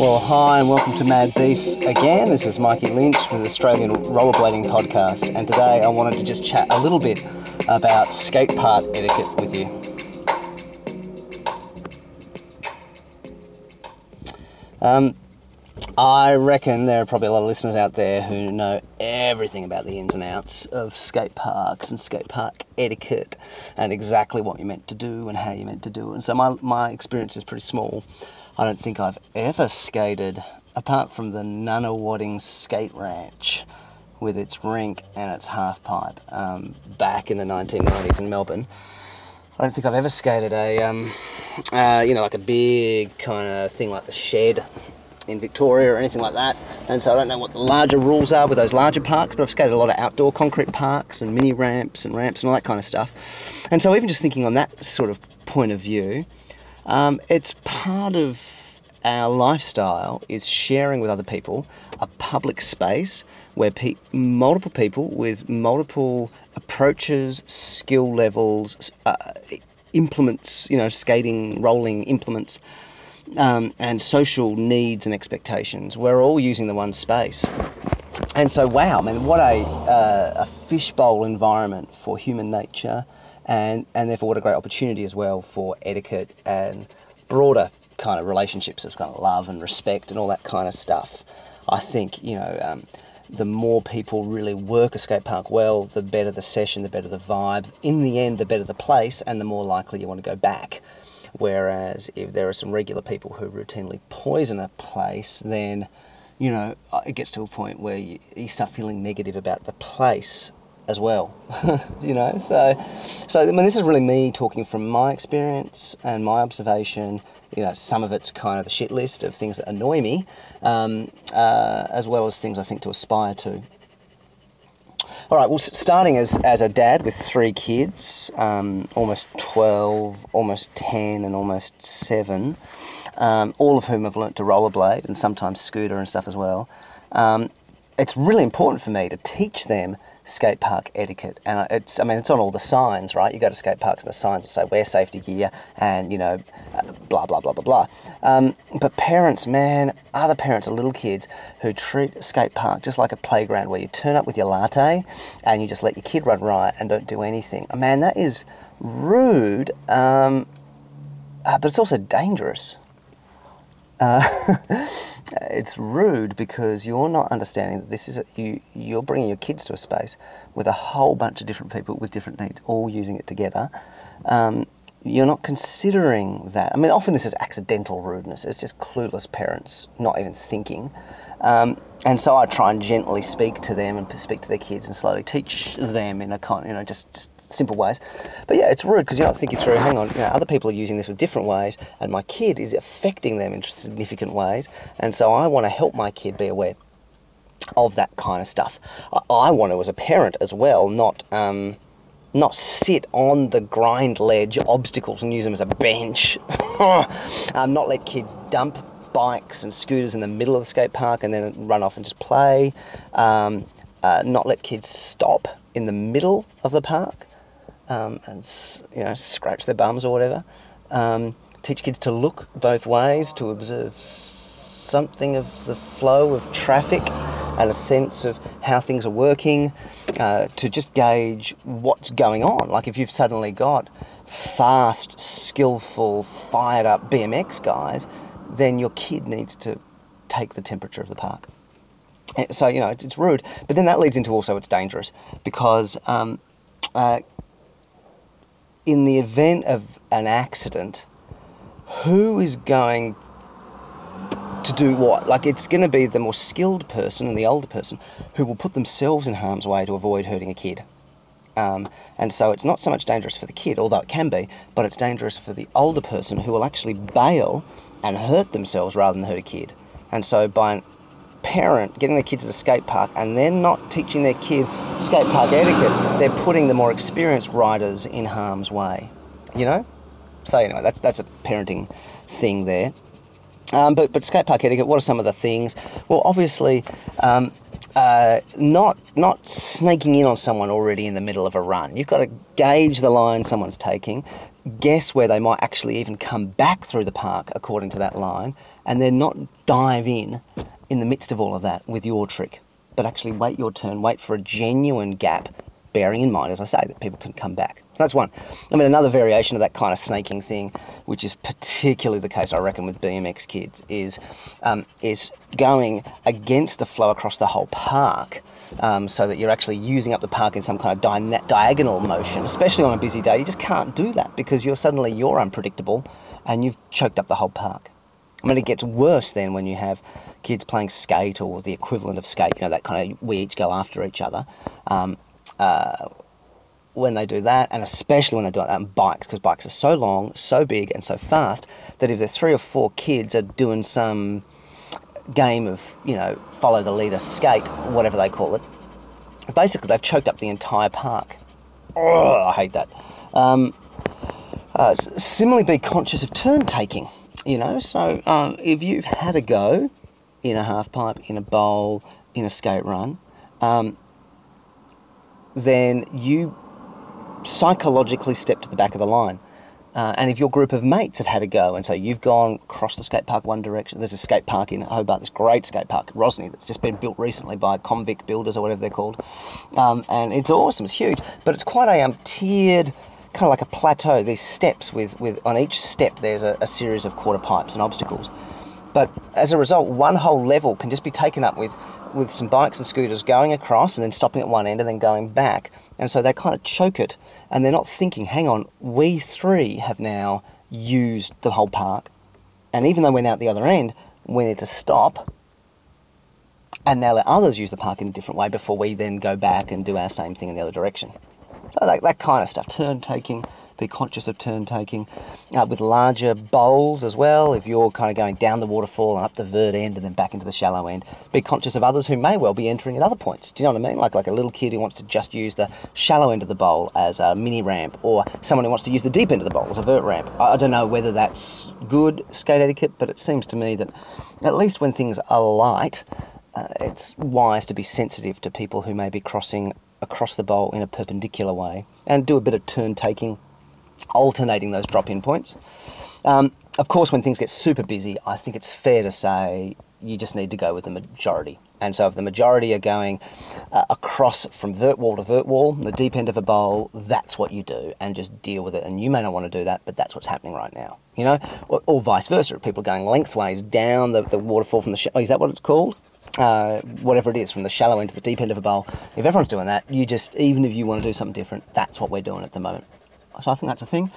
Well, hi, and welcome to Mad Beef again. This is Mikey Lynch with the Australian Rollerblading Podcast, and today I wanted to just chat a little bit about skate park etiquette with you. Um, I reckon there are probably a lot of listeners out there who know everything about the ins and outs of skate parks and skate park etiquette and exactly what you're meant to do and how you're meant to do it. And so my, my experience is pretty small. I don't think I've ever skated, apart from the Nunawading Skate Ranch with its rink and its half pipe um, back in the 1990s in Melbourne. I don't think I've ever skated a, um, uh, you know, like a big kind of thing like the shed in Victoria or anything like that. And so I don't know what the larger rules are with those larger parks, but I've skated a lot of outdoor concrete parks and mini ramps and ramps and all that kind of stuff. And so even just thinking on that sort of point of view, um, it's part of our lifestyle is sharing with other people a public space where pe- multiple people with multiple approaches, skill levels, uh, implements, you know, skating, rolling implements, um, and social needs and expectations. We're all using the one space. And so, wow, I mean, what a, uh, a fishbowl environment for human nature, and, and therefore, what a great opportunity as well for etiquette and broader kind of relationships of kind of love and respect and all that kind of stuff. I think, you know, um, the more people really work a skate park well, the better the session, the better the vibe. In the end, the better the place, and the more likely you want to go back. Whereas if there are some regular people who routinely poison a place, then you know uh, it gets to a point where you, you start feeling negative about the place as well. you know, so so I mean, this is really me talking from my experience and my observation. You know, some of it's kind of the shit list of things that annoy me, um, uh, as well as things I think to aspire to. All right, well, starting as, as a dad with three kids, um, almost 12, almost 10, and almost 7, um, all of whom have learnt to rollerblade and sometimes scooter and stuff as well, um, it's really important for me to teach them skate park etiquette. And it's, I mean, it's on all the signs, right? You go to skate parks and the signs will say wear safety gear and, you know, blah, blah, blah, blah, blah. Um, but parents, man, other parents of little kids who treat a skate park just like a playground where you turn up with your latte and you just let your kid run riot and don't do anything. Man, that is rude, um, uh, but it's also dangerous. Uh, it's rude because you're not understanding that this is a, you. You're bringing your kids to a space with a whole bunch of different people with different needs, all using it together. Um, you're not considering that. I mean, often this is accidental rudeness. It's just clueless parents not even thinking. Um, and so I try and gently speak to them and speak to their kids and slowly teach them in a kind, you know, just, just simple ways. But yeah, it's rude because you're not thinking through. Hang on, you know, other people are using this with different ways, and my kid is affecting them in significant ways. And so I want to help my kid be aware of that kind of stuff. I, I want to, as a parent as well, not. Um, not sit on the grind ledge obstacles and use them as a bench. um, not let kids dump bikes and scooters in the middle of the skate park and then run off and just play. Um, uh, not let kids stop in the middle of the park um, and you know scratch their bums or whatever. Um, teach kids to look both ways to observe something of the flow of traffic and a sense of how things are working, uh, to just gauge what's going on. Like if you've suddenly got fast, skillful, fired up BMX guys, then your kid needs to take the temperature of the park. Eh, so, you know, it's, it's rude. But then that leads into also it's dangerous because um, uh, in the event of an accident, who is going to do what? Like, it's going to be the more skilled person and the older person who will put themselves in harm's way to avoid hurting a kid. Um, and so it's not so much dangerous for the kid, although it can be, but it's dangerous for the older person who will actually bail and hurt themselves rather than hurt a kid. And so by a parent getting their kids at a skate park and then not teaching their kid skate park etiquette, they're putting the more experienced riders in harm's way. You know? So anyway, that's that's a parenting thing there. Um, but but skate park etiquette. What are some of the things? Well, obviously, um, uh, not not snaking in on someone already in the middle of a run. You've got to gauge the line someone's taking, guess where they might actually even come back through the park according to that line, and then not dive in in the midst of all of that with your trick, but actually wait your turn, wait for a genuine gap, bearing in mind, as I say, that people can come back. That's one. I mean, another variation of that kind of snaking thing, which is particularly the case, I reckon, with BMX kids, is um, is going against the flow across the whole park, um, so that you're actually using up the park in some kind of di- diagonal motion. Especially on a busy day, you just can't do that because you're suddenly you're unpredictable, and you've choked up the whole park. I mean, it gets worse then when you have kids playing skate or the equivalent of skate. You know, that kind of we each go after each other. Um, uh, when they do that, and especially when they do it on bikes, because bikes are so long, so big, and so fast that if there's three or four kids are doing some game of, you know, follow the leader skate, whatever they call it, basically they've choked up the entire park. Oh, I hate that. Um, uh, similarly, be conscious of turn taking. You know, so um, if you've had a go in a half pipe, in a bowl, in a skate run, um, then you psychologically step to the back of the line. Uh, and if your group of mates have had a go, and so you've gone across the skate park one direction, there's a skate park in Hobart, this great skate park, Rosny, that's just been built recently by Convict Builders or whatever they're called. Um, and it's awesome, it's huge, but it's quite a um, tiered, kind of like a plateau. These steps with, with on each step there's a, a series of quarter pipes and obstacles. But as a result, one whole level can just be taken up with with some bikes and scooters going across and then stopping at one end and then going back. And so they kind of choke it and they're not thinking, hang on, we three have now used the whole park. And even though we're now at the other end, we need to stop and now let others use the park in a different way before we then go back and do our same thing in the other direction. So that, that kind of stuff, turn taking, be conscious of turn taking. Uh, with larger bowls as well, if you're kind of going down the waterfall and up the vert end and then back into the shallow end, be conscious of others who may well be entering at other points. Do you know what I mean? Like like a little kid who wants to just use the shallow end of the bowl as a mini ramp, or someone who wants to use the deep end of the bowl as a vert ramp. I, I don't know whether that's good skate etiquette, but it seems to me that at least when things are light, uh, it's wise to be sensitive to people who may be crossing across the bowl in a perpendicular way and do a bit of turn taking alternating those drop in points. Um, of course, when things get super busy, I think it's fair to say you just need to go with the majority. And so, if the majority are going uh, across from vert wall to vert wall, the deep end of a bowl, that's what you do, and just deal with it. And you may not want to do that, but that's what's happening right now, you know, or, or vice versa. People going lengthways down the, the waterfall from the is that what it's called? Uh, whatever it is, from the shallow end to the deep end of a bowl. If everyone's doing that, you just even if you want to do something different, that's what we're doing at the moment. So I think that's a thing.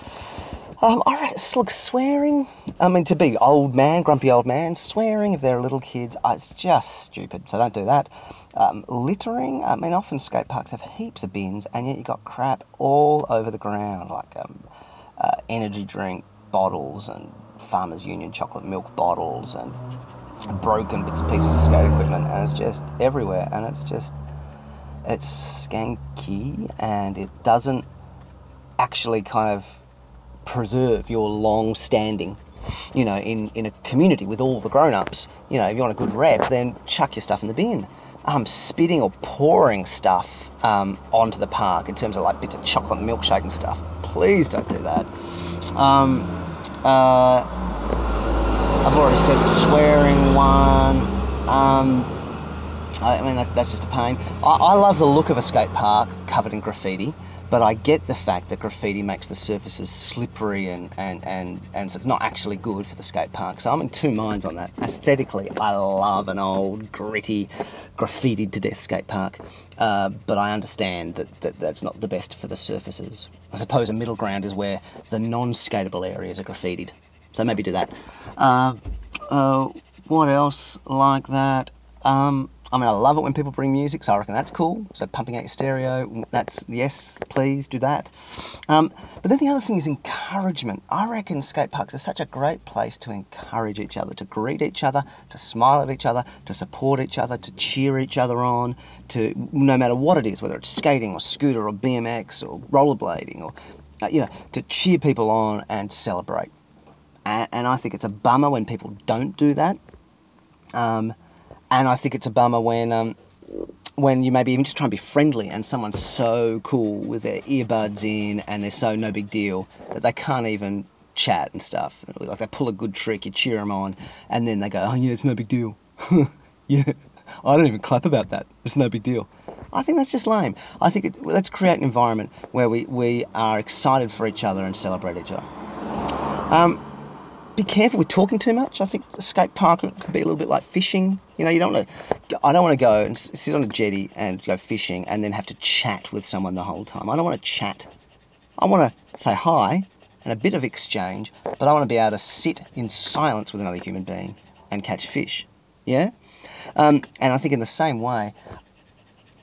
Um, all right, look, swearing. I mean, to be old man, grumpy old man, swearing if they're little kids, uh, it's just stupid. So don't do that. Um, littering. I mean, often skate parks have heaps of bins, and yet you got crap all over the ground, like um, uh, energy drink bottles and Farmers Union chocolate milk bottles and broken bits and pieces of skate equipment, and it's just everywhere. And it's just it's skanky, and it doesn't actually kind of preserve your long standing you know in, in a community with all the grown-ups. You know if you want a good rep then chuck your stuff in the bin. Um, spitting or pouring stuff um, onto the park in terms of like bits of chocolate milkshake and stuff. Please don't do that. Um, uh, I've already said the swearing one um, I mean that, that's just a pain I, I love the look of a skate park covered in graffiti but I get the fact that graffiti makes the surfaces slippery and, and, and, and so it's not actually good for the skate park. So I'm in two minds on that. Aesthetically, I love an old, gritty, graffitied to death skate park, uh, but I understand that, that that's not the best for the surfaces. I suppose a middle ground is where the non skatable areas are graffitied. So maybe do that. Uh, uh, what else like that? Um, I mean, I love it when people bring music, so I reckon that's cool. So pumping out your stereo, that's yes, please do that. Um, but then the other thing is encouragement. I reckon skate parks are such a great place to encourage each other, to greet each other, to smile at each other, to support each other, to cheer each other on, to no matter what it is, whether it's skating or scooter or BMX or rollerblading or uh, you know, to cheer people on and celebrate. And, and I think it's a bummer when people don't do that. Um, and I think it's a bummer when um, when you maybe even just try and be friendly and someone's so cool with their earbuds in and they're so no big deal that they can't even chat and stuff. Like they pull a good trick, you cheer them on, and then they go, oh yeah, it's no big deal. yeah, I don't even clap about that. It's no big deal. I think that's just lame. I think let's create an environment where we, we are excited for each other and celebrate each other. Um, be careful with talking too much. I think the skate park can be a little bit like fishing. You know, you don't want to. I don't want to go and sit on a jetty and go fishing and then have to chat with someone the whole time. I don't want to chat. I want to say hi and a bit of exchange, but I want to be able to sit in silence with another human being and catch fish. Yeah. Um, and I think in the same way,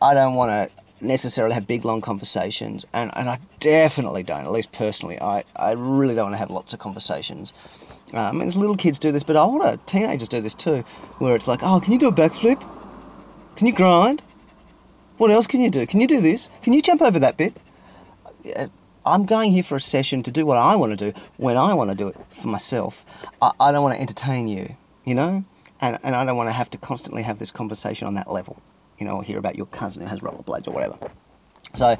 I don't want to necessarily have big long conversations and, and I definitely don't, at least personally, I, I really don't want to have lots of conversations uh, I mean, little kids do this, but older teenagers do this too, where it's like, oh, can you do a backflip? Can you grind? What else can you do? Can you do this? Can you jump over that bit? I'm going here for a session to do what I want to do when I want to do it for myself. I, I don't want to entertain you, you know? And, and I don't want to have to constantly have this conversation on that level, you know, or hear about your cousin who has rollerblades or whatever. So,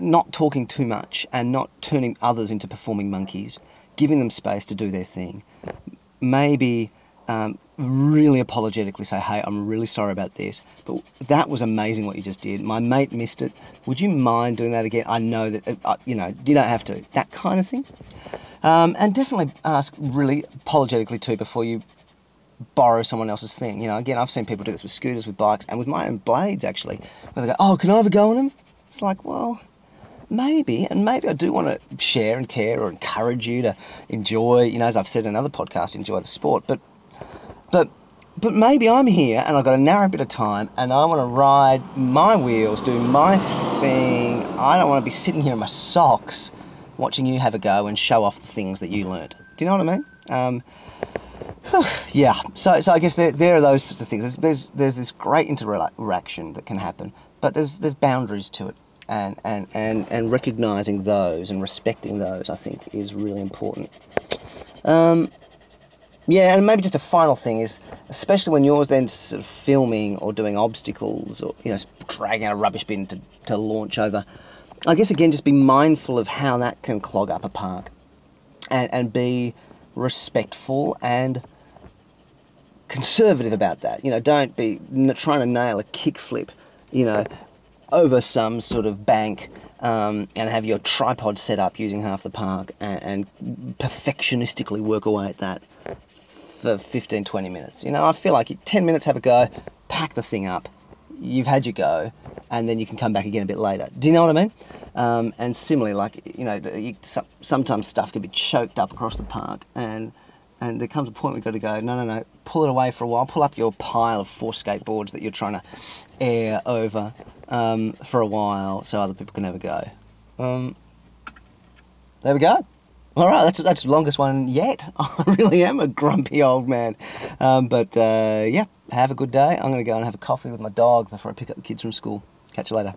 not talking too much and not turning others into performing monkeys giving them space to do their thing. Maybe um, really apologetically say, hey, I'm really sorry about this, but that was amazing what you just did. My mate missed it. Would you mind doing that again? I know that, uh, you know, you don't have to. That kind of thing. Um, and definitely ask really apologetically too before you borrow someone else's thing. You know, again, I've seen people do this with scooters, with bikes, and with my own blades actually, where they go, oh, can I have a go on them? It's like, well, maybe, and maybe I do want to share and care or encourage you to enjoy, you know, as I've said in another podcast, enjoy the sport. But, but, but maybe I'm here and I've got a narrow bit of time and I want to ride my wheels, do my thing. I don't want to be sitting here in my socks watching you have a go and show off the things that you learned. Do you know what I mean? Um, yeah, so, so I guess there, there are those sorts of things. There's, there's, there's this great interaction that can happen, but there's, there's boundaries to it and, and, and, and recognizing those and respecting those, I think, is really important. Um, yeah, and maybe just a final thing is, especially when you're then sort of filming or doing obstacles or you know dragging out a rubbish bin to, to launch over. I guess again, just be mindful of how that can clog up a park, and and be respectful and conservative about that. You know, don't be trying to nail a kickflip, you know, over some sort of bank um, and have your tripod set up using half the park and, and, perfectionistically work away at that for 15, 20 minutes. You know, I feel like 10 minutes, have a go, pack the thing up, you've had your go, and then you can come back again a bit later. Do you know what I mean? Um, and similarly, like, you know, you, sometimes stuff can be choked up across the park and and there comes a point we've got to go, no, no, no, pull it away for a while, pull up your pile of four skateboards that you're trying to air over um, for a while so other people can have a go. Um, there we go. All right, that's that's the longest one yet. I really am a grumpy old man. Um, but uh, yeah, have a good day. I'm going to go and have a coffee with my dog before I pick up the kids from school. Catch you later.